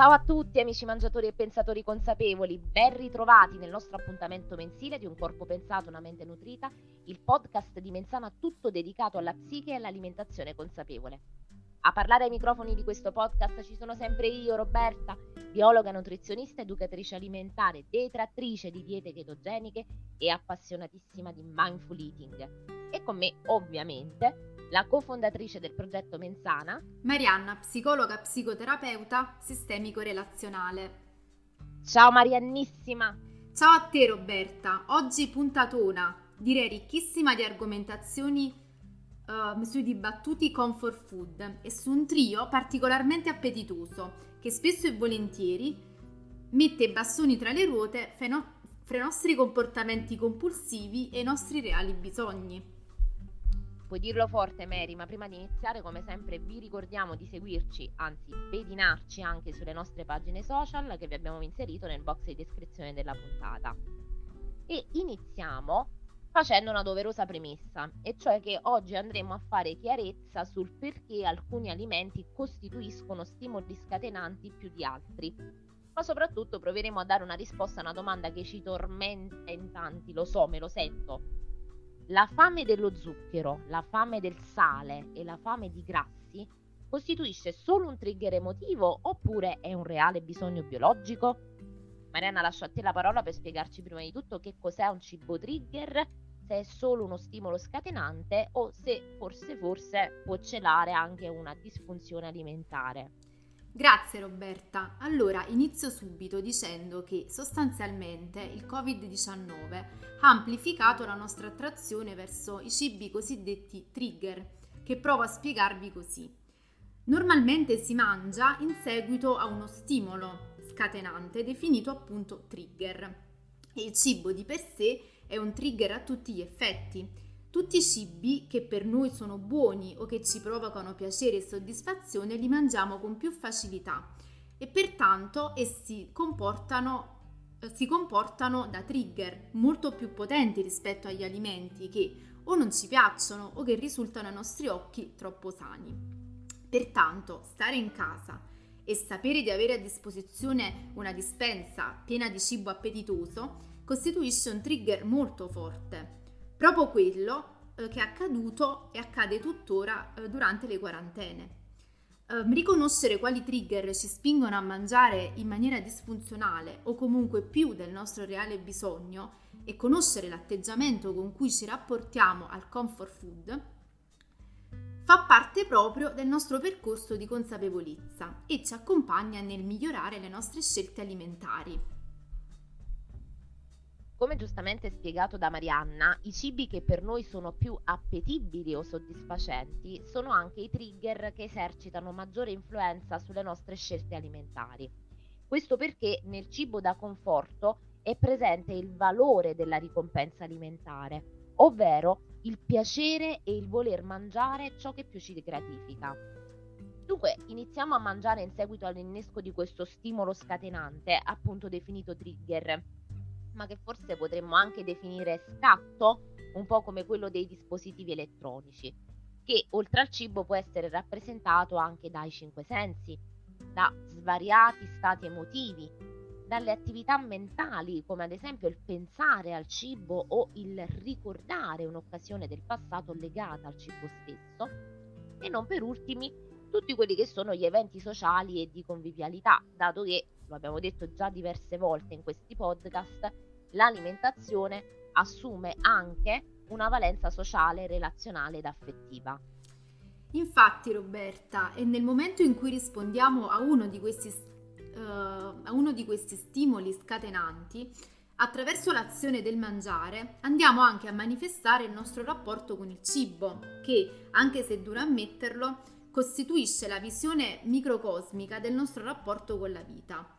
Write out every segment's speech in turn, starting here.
Ciao a tutti amici mangiatori e pensatori consapevoli, ben ritrovati nel nostro appuntamento mensile di Un corpo pensato, una mente nutrita, il podcast di Menzana tutto dedicato alla psiche e all'alimentazione consapevole. A parlare ai microfoni di questo podcast ci sono sempre io, Roberta, biologa, nutrizionista, educatrice alimentare, detrattrice di diete ketogeniche e appassionatissima di mindful eating. E con me, ovviamente, la cofondatrice del progetto Menzana, Marianna, psicologa psicoterapeuta sistemico-relazionale. Ciao Mariannissima! Ciao a te Roberta, oggi puntatona, direi ricchissima di argomentazioni uh, sui dibattuti comfort food e su un trio particolarmente appetitoso che spesso e volentieri mette i bastoni tra le ruote fra i nostri comportamenti compulsivi e i nostri reali bisogni. Puoi dirlo forte Mary, ma prima di iniziare come sempre vi ricordiamo di seguirci, anzi pedinarci anche sulle nostre pagine social che vi abbiamo inserito nel box di descrizione della puntata. E iniziamo facendo una doverosa premessa, e cioè che oggi andremo a fare chiarezza sul perché alcuni alimenti costituiscono stimoli scatenanti più di altri. Ma soprattutto proveremo a dare una risposta a una domanda che ci tormenta in tanti, lo so, me lo sento, la fame dello zucchero, la fame del sale e la fame di grassi costituisce solo un trigger emotivo oppure è un reale bisogno biologico? Marianna, lascio a te la parola per spiegarci prima di tutto che cos'è un cibo trigger, se è solo uno stimolo scatenante o se forse forse può celare anche una disfunzione alimentare. Grazie Roberta. Allora inizio subito dicendo che sostanzialmente il Covid-19 ha amplificato la nostra attrazione verso i cibi cosiddetti trigger, che provo a spiegarvi così. Normalmente si mangia in seguito a uno stimolo scatenante definito appunto trigger e il cibo di per sé è un trigger a tutti gli effetti tutti i cibi che per noi sono buoni o che ci provocano piacere e soddisfazione li mangiamo con più facilità e pertanto essi comportano, eh, si comportano da trigger molto più potenti rispetto agli alimenti che o non ci piacciono o che risultano ai nostri occhi troppo sani. Pertanto stare in casa e sapere di avere a disposizione una dispensa piena di cibo appetitoso costituisce un trigger molto forte Proprio quello eh, che è accaduto e accade tuttora eh, durante le quarantene. Eh, riconoscere quali trigger ci spingono a mangiare in maniera disfunzionale o comunque più del nostro reale bisogno e conoscere l'atteggiamento con cui ci rapportiamo al comfort food fa parte proprio del nostro percorso di consapevolezza e ci accompagna nel migliorare le nostre scelte alimentari. Come giustamente spiegato da Marianna, i cibi che per noi sono più appetibili o soddisfacenti sono anche i trigger che esercitano maggiore influenza sulle nostre scelte alimentari. Questo perché nel cibo da conforto è presente il valore della ricompensa alimentare, ovvero il piacere e il voler mangiare ciò che più ci gratifica. Dunque, iniziamo a mangiare in seguito all'innesco di questo stimolo scatenante, appunto definito trigger ma che forse potremmo anche definire scatto, un po' come quello dei dispositivi elettronici, che oltre al cibo può essere rappresentato anche dai cinque sensi, da svariati stati emotivi, dalle attività mentali, come ad esempio il pensare al cibo o il ricordare un'occasione del passato legata al cibo stesso, e non per ultimi tutti quelli che sono gli eventi sociali e di convivialità, dato che, lo abbiamo detto già diverse volte in questi podcast, l'alimentazione assume anche una valenza sociale, relazionale ed affettiva. Infatti Roberta, e nel momento in cui rispondiamo a uno di questi, uh, a uno di questi stimoli scatenanti, attraverso l'azione del mangiare andiamo anche a manifestare il nostro rapporto con il cibo, che, anche se dura ammetterlo, costituisce la visione microcosmica del nostro rapporto con la vita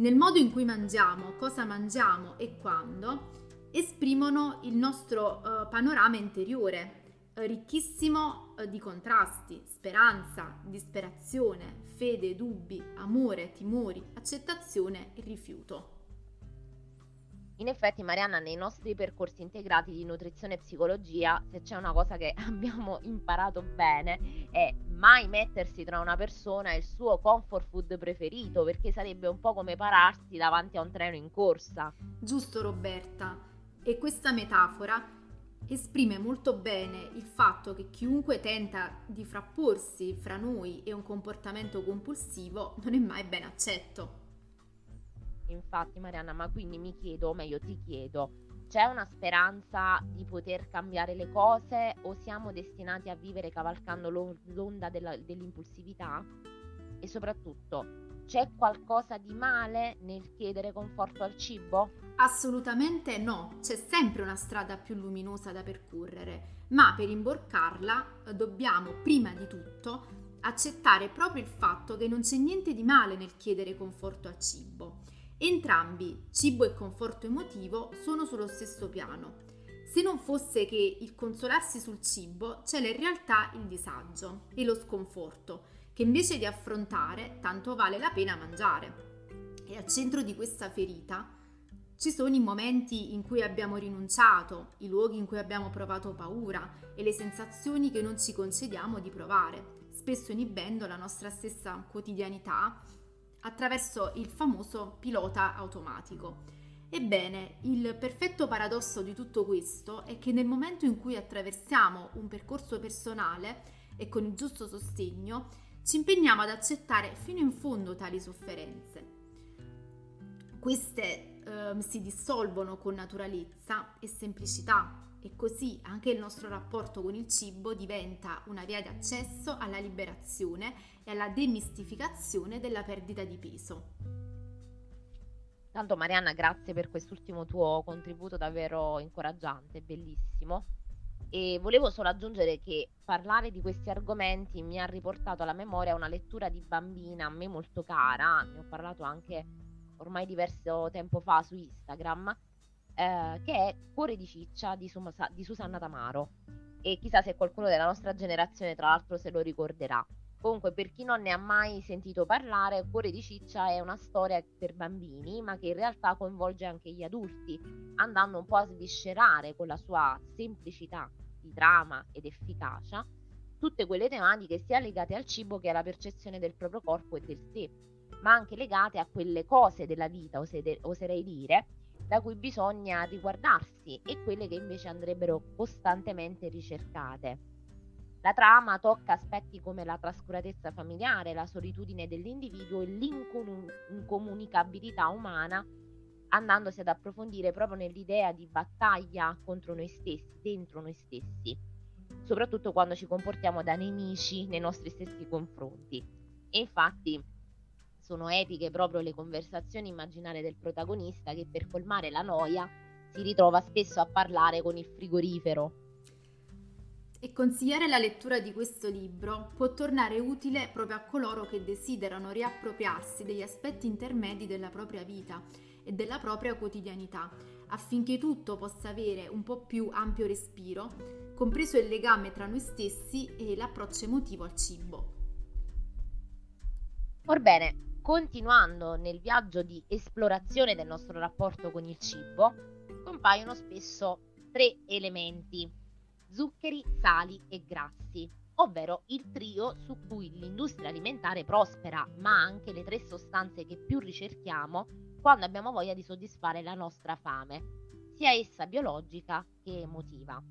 nel modo in cui mangiamo, cosa mangiamo e quando, esprimono il nostro uh, panorama interiore, uh, ricchissimo uh, di contrasti, speranza, disperazione, fede, dubbi, amore, timori, accettazione e rifiuto. In effetti, Marianna, nei nostri percorsi integrati di nutrizione e psicologia, se c'è una cosa che abbiamo imparato bene è mai mettersi tra una persona e il suo comfort food preferito, perché sarebbe un po' come pararsi davanti a un treno in corsa. Giusto Roberta. E questa metafora esprime molto bene il fatto che chiunque tenta di frapporsi fra noi e un comportamento compulsivo non è mai ben accetto. Infatti Marianna, ma quindi mi chiedo, o meglio ti chiedo, c'è una speranza di poter cambiare le cose o siamo destinati a vivere cavalcando l'onda della, dell'impulsività? E soprattutto, c'è qualcosa di male nel chiedere conforto al cibo? Assolutamente no, c'è sempre una strada più luminosa da percorrere, ma per imborcarla eh, dobbiamo prima di tutto accettare proprio il fatto che non c'è niente di male nel chiedere conforto al cibo. Entrambi, cibo e conforto emotivo, sono sullo stesso piano. Se non fosse che il consolarsi sul cibo, c'è in realtà il disagio e lo sconforto, che invece di affrontare, tanto vale la pena mangiare. E al centro di questa ferita ci sono i momenti in cui abbiamo rinunciato, i luoghi in cui abbiamo provato paura e le sensazioni che non ci concediamo di provare, spesso inibendo la nostra stessa quotidianità attraverso il famoso pilota automatico. Ebbene, il perfetto paradosso di tutto questo è che nel momento in cui attraversiamo un percorso personale e con il giusto sostegno, ci impegniamo ad accettare fino in fondo tali sofferenze. Queste eh, si dissolvono con naturalezza e semplicità e così anche il nostro rapporto con il cibo diventa una via d'accesso alla liberazione e alla demistificazione della perdita di peso. Tanto Marianna, grazie per quest'ultimo tuo contributo davvero incoraggiante, bellissimo. E volevo solo aggiungere che parlare di questi argomenti mi ha riportato alla memoria una lettura di bambina a me molto cara, ne ho parlato anche ormai diverso tempo fa su Instagram, eh, che è Cuore di ciccia di, Sum- di Susanna Tamaro. E chissà se qualcuno della nostra generazione, tra l'altro, se lo ricorderà. Comunque, per chi non ne ha mai sentito parlare, Cuore di Ciccia è una storia per bambini, ma che in realtà coinvolge anche gli adulti, andando un po' a sviscerare con la sua semplicità di trama ed efficacia tutte quelle tematiche sia legate al cibo che alla percezione del proprio corpo e del sé, ma anche legate a quelle cose della vita, oserei dire, da cui bisogna riguardarsi e quelle che invece andrebbero costantemente ricercate. La trama tocca aspetti come la trascuratezza familiare, la solitudine dell'individuo e l'incomunicabilità umana, andandosi ad approfondire proprio nell'idea di battaglia contro noi stessi, dentro noi stessi, soprattutto quando ci comportiamo da nemici nei nostri stessi confronti. E infatti sono epiche proprio le conversazioni immaginarie del protagonista che per colmare la noia si ritrova spesso a parlare con il frigorifero. E consigliare la lettura di questo libro può tornare utile proprio a coloro che desiderano riappropriarsi degli aspetti intermedi della propria vita e della propria quotidianità, affinché tutto possa avere un po' più ampio respiro, compreso il legame tra noi stessi e l'approccio emotivo al cibo. Orbene, continuando nel viaggio di esplorazione del nostro rapporto con il cibo, compaiono spesso tre elementi, zuccheri, sali e grassi, ovvero il trio su cui l'industria alimentare prospera, ma anche le tre sostanze che più ricerchiamo quando abbiamo voglia di soddisfare la nostra fame, sia essa biologica che emotiva.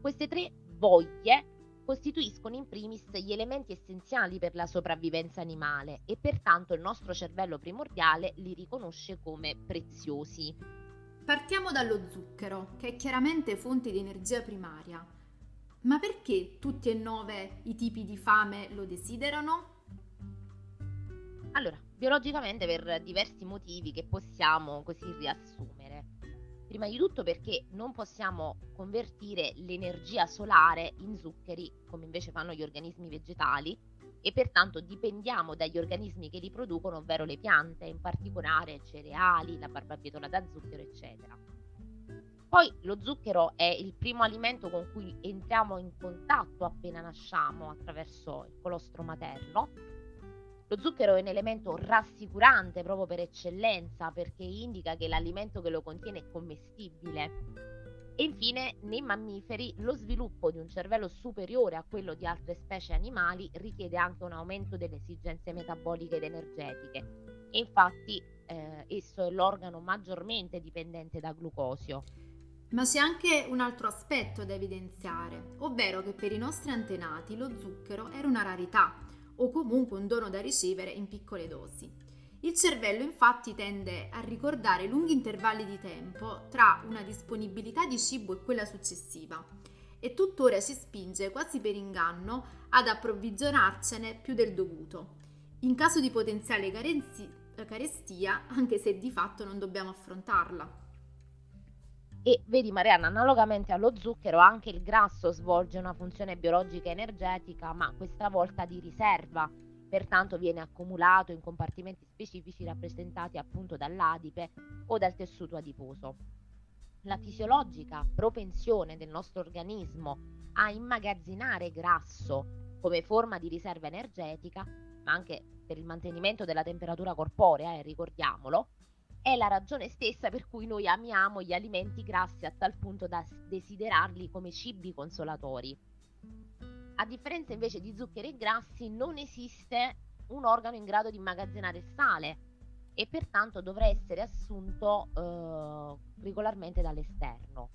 Queste tre voglie costituiscono in primis gli elementi essenziali per la sopravvivenza animale e pertanto il nostro cervello primordiale li riconosce come preziosi. Partiamo dallo zucchero, che è chiaramente fonte di energia primaria. Ma perché tutti e nove i tipi di fame lo desiderano? Allora, biologicamente per diversi motivi che possiamo così riassumere. Prima di tutto perché non possiamo convertire l'energia solare in zuccheri come invece fanno gli organismi vegetali e pertanto dipendiamo dagli organismi che li producono, ovvero le piante, in particolare cereali, la barbabietola da zucchero, eccetera. Poi lo zucchero è il primo alimento con cui entriamo in contatto appena nasciamo attraverso il colostro materno Lo zucchero è un elemento rassicurante proprio per eccellenza perché indica che l'alimento che lo contiene è commestibile. E infine, nei mammiferi, lo sviluppo di un cervello superiore a quello di altre specie animali richiede anche un aumento delle esigenze metaboliche ed energetiche. E infatti eh, esso è l'organo maggiormente dipendente da glucosio. Ma c'è anche un altro aspetto da evidenziare, ovvero che per i nostri antenati lo zucchero era una rarità o comunque un dono da ricevere in piccole dosi. Il cervello infatti tende a ricordare lunghi intervalli di tempo tra una disponibilità di cibo e quella successiva e tuttora ci spinge quasi per inganno ad approvvigionarcene più del dovuto, in caso di potenziale carestia, anche se di fatto non dobbiamo affrontarla. E vedi Marianna, analogamente allo zucchero anche il grasso svolge una funzione biologica energetica, ma questa volta di riserva, pertanto viene accumulato in compartimenti specifici rappresentati appunto dall'adipe o dal tessuto adiposo. La fisiologica propensione del nostro organismo a immagazzinare grasso come forma di riserva energetica, ma anche per il mantenimento della temperatura corporea, eh, ricordiamolo, è la ragione stessa per cui noi amiamo gli alimenti grassi a tal punto da desiderarli come cibi consolatori. A differenza invece di zuccheri e grassi non esiste un organo in grado di immagazzinare sale e pertanto dovrà essere assunto eh, regolarmente dall'esterno.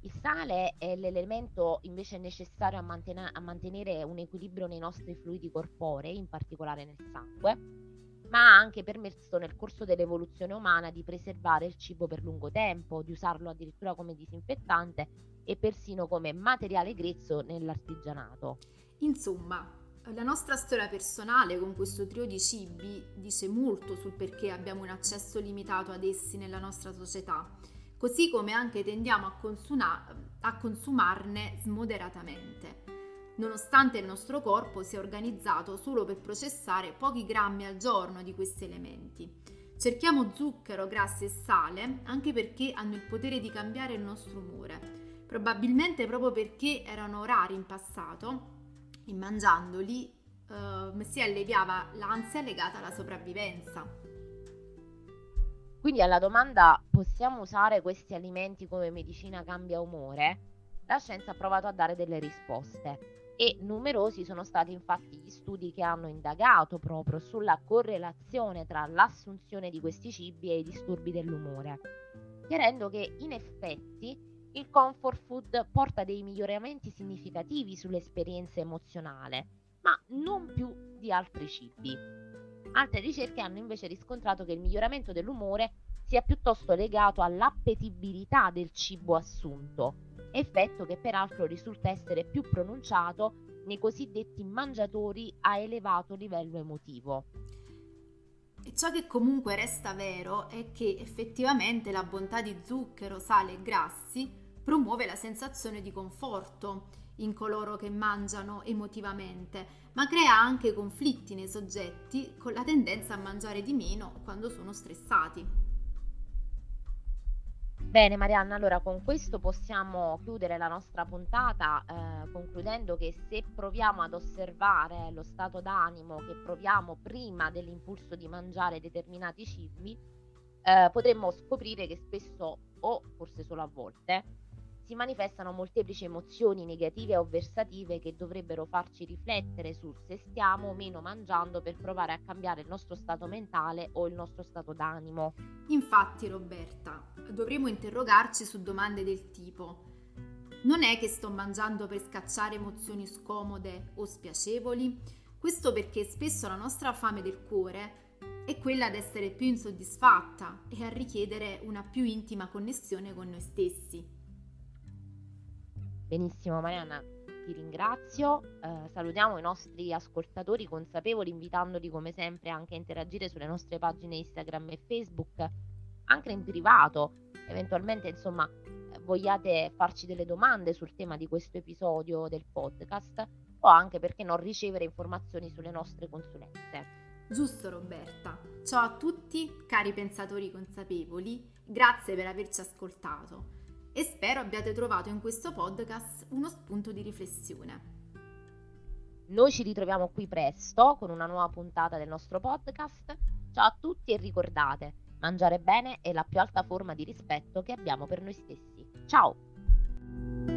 Il sale è l'elemento invece necessario a, manten- a mantenere un equilibrio nei nostri fluidi corporei, in particolare nel sangue, ma ha anche permesso nel corso dell'evoluzione umana di preservare il cibo per lungo tempo, di usarlo addirittura come disinfettante e persino come materiale grezzo nell'artigianato. Insomma, la nostra storia personale con questo trio di cibi dice molto sul perché abbiamo un accesso limitato ad essi nella nostra società, così come anche tendiamo a, consuma- a consumarne smoderatamente nonostante il nostro corpo sia organizzato solo per processare pochi grammi al giorno di questi elementi. Cerchiamo zucchero, grassi e sale anche perché hanno il potere di cambiare il nostro umore, probabilmente proprio perché erano rari in passato e mangiandoli eh, si alleviava l'ansia legata alla sopravvivenza. Quindi alla domanda possiamo usare questi alimenti come medicina cambia umore? La scienza ha provato a dare delle risposte e numerosi sono stati infatti gli studi che hanno indagato proprio sulla correlazione tra l'assunzione di questi cibi e i disturbi dell'umore, chiarendo che in effetti il comfort food porta dei miglioramenti significativi sull'esperienza emozionale, ma non più di altri cibi. Altre ricerche hanno invece riscontrato che il miglioramento dell'umore sia piuttosto legato all'appetibilità del cibo assunto, effetto che peraltro risulta essere più pronunciato nei cosiddetti mangiatori a elevato livello emotivo. E ciò che comunque resta vero è che effettivamente la bontà di zucchero, sale e grassi promuove la sensazione di conforto in coloro che mangiano emotivamente, ma crea anche conflitti nei soggetti con la tendenza a mangiare di meno quando sono stressati. Bene Marianna, allora con questo possiamo chiudere la nostra puntata eh, concludendo che se proviamo ad osservare lo stato d'animo che proviamo prima dell'impulso di mangiare determinati cibi, eh, potremmo scoprire che spesso o forse solo a volte si manifestano molteplici emozioni negative o versative che dovrebbero farci riflettere su se stiamo o meno mangiando per provare a cambiare il nostro stato mentale o il nostro stato d'animo. Infatti, Roberta, dovremmo interrogarci su domande del tipo non è che sto mangiando per scacciare emozioni scomode o spiacevoli? Questo perché spesso la nostra fame del cuore è quella ad essere più insoddisfatta e a richiedere una più intima connessione con noi stessi. Benissimo Marianna, ti ringrazio. Eh, salutiamo i nostri ascoltatori consapevoli invitandoli come sempre anche a interagire sulle nostre pagine Instagram e Facebook, anche in privato. Eventualmente, insomma, vogliate farci delle domande sul tema di questo episodio del podcast o anche perché non ricevere informazioni sulle nostre consulenze. Giusto Roberta. Ciao a tutti, cari pensatori consapevoli, grazie per averci ascoltato e spero abbiate trovato in questo podcast uno spunto di riflessione. Noi ci ritroviamo qui presto con una nuova puntata del nostro podcast. Ciao a tutti e ricordate, mangiare bene è la più alta forma di rispetto che abbiamo per noi stessi. Ciao!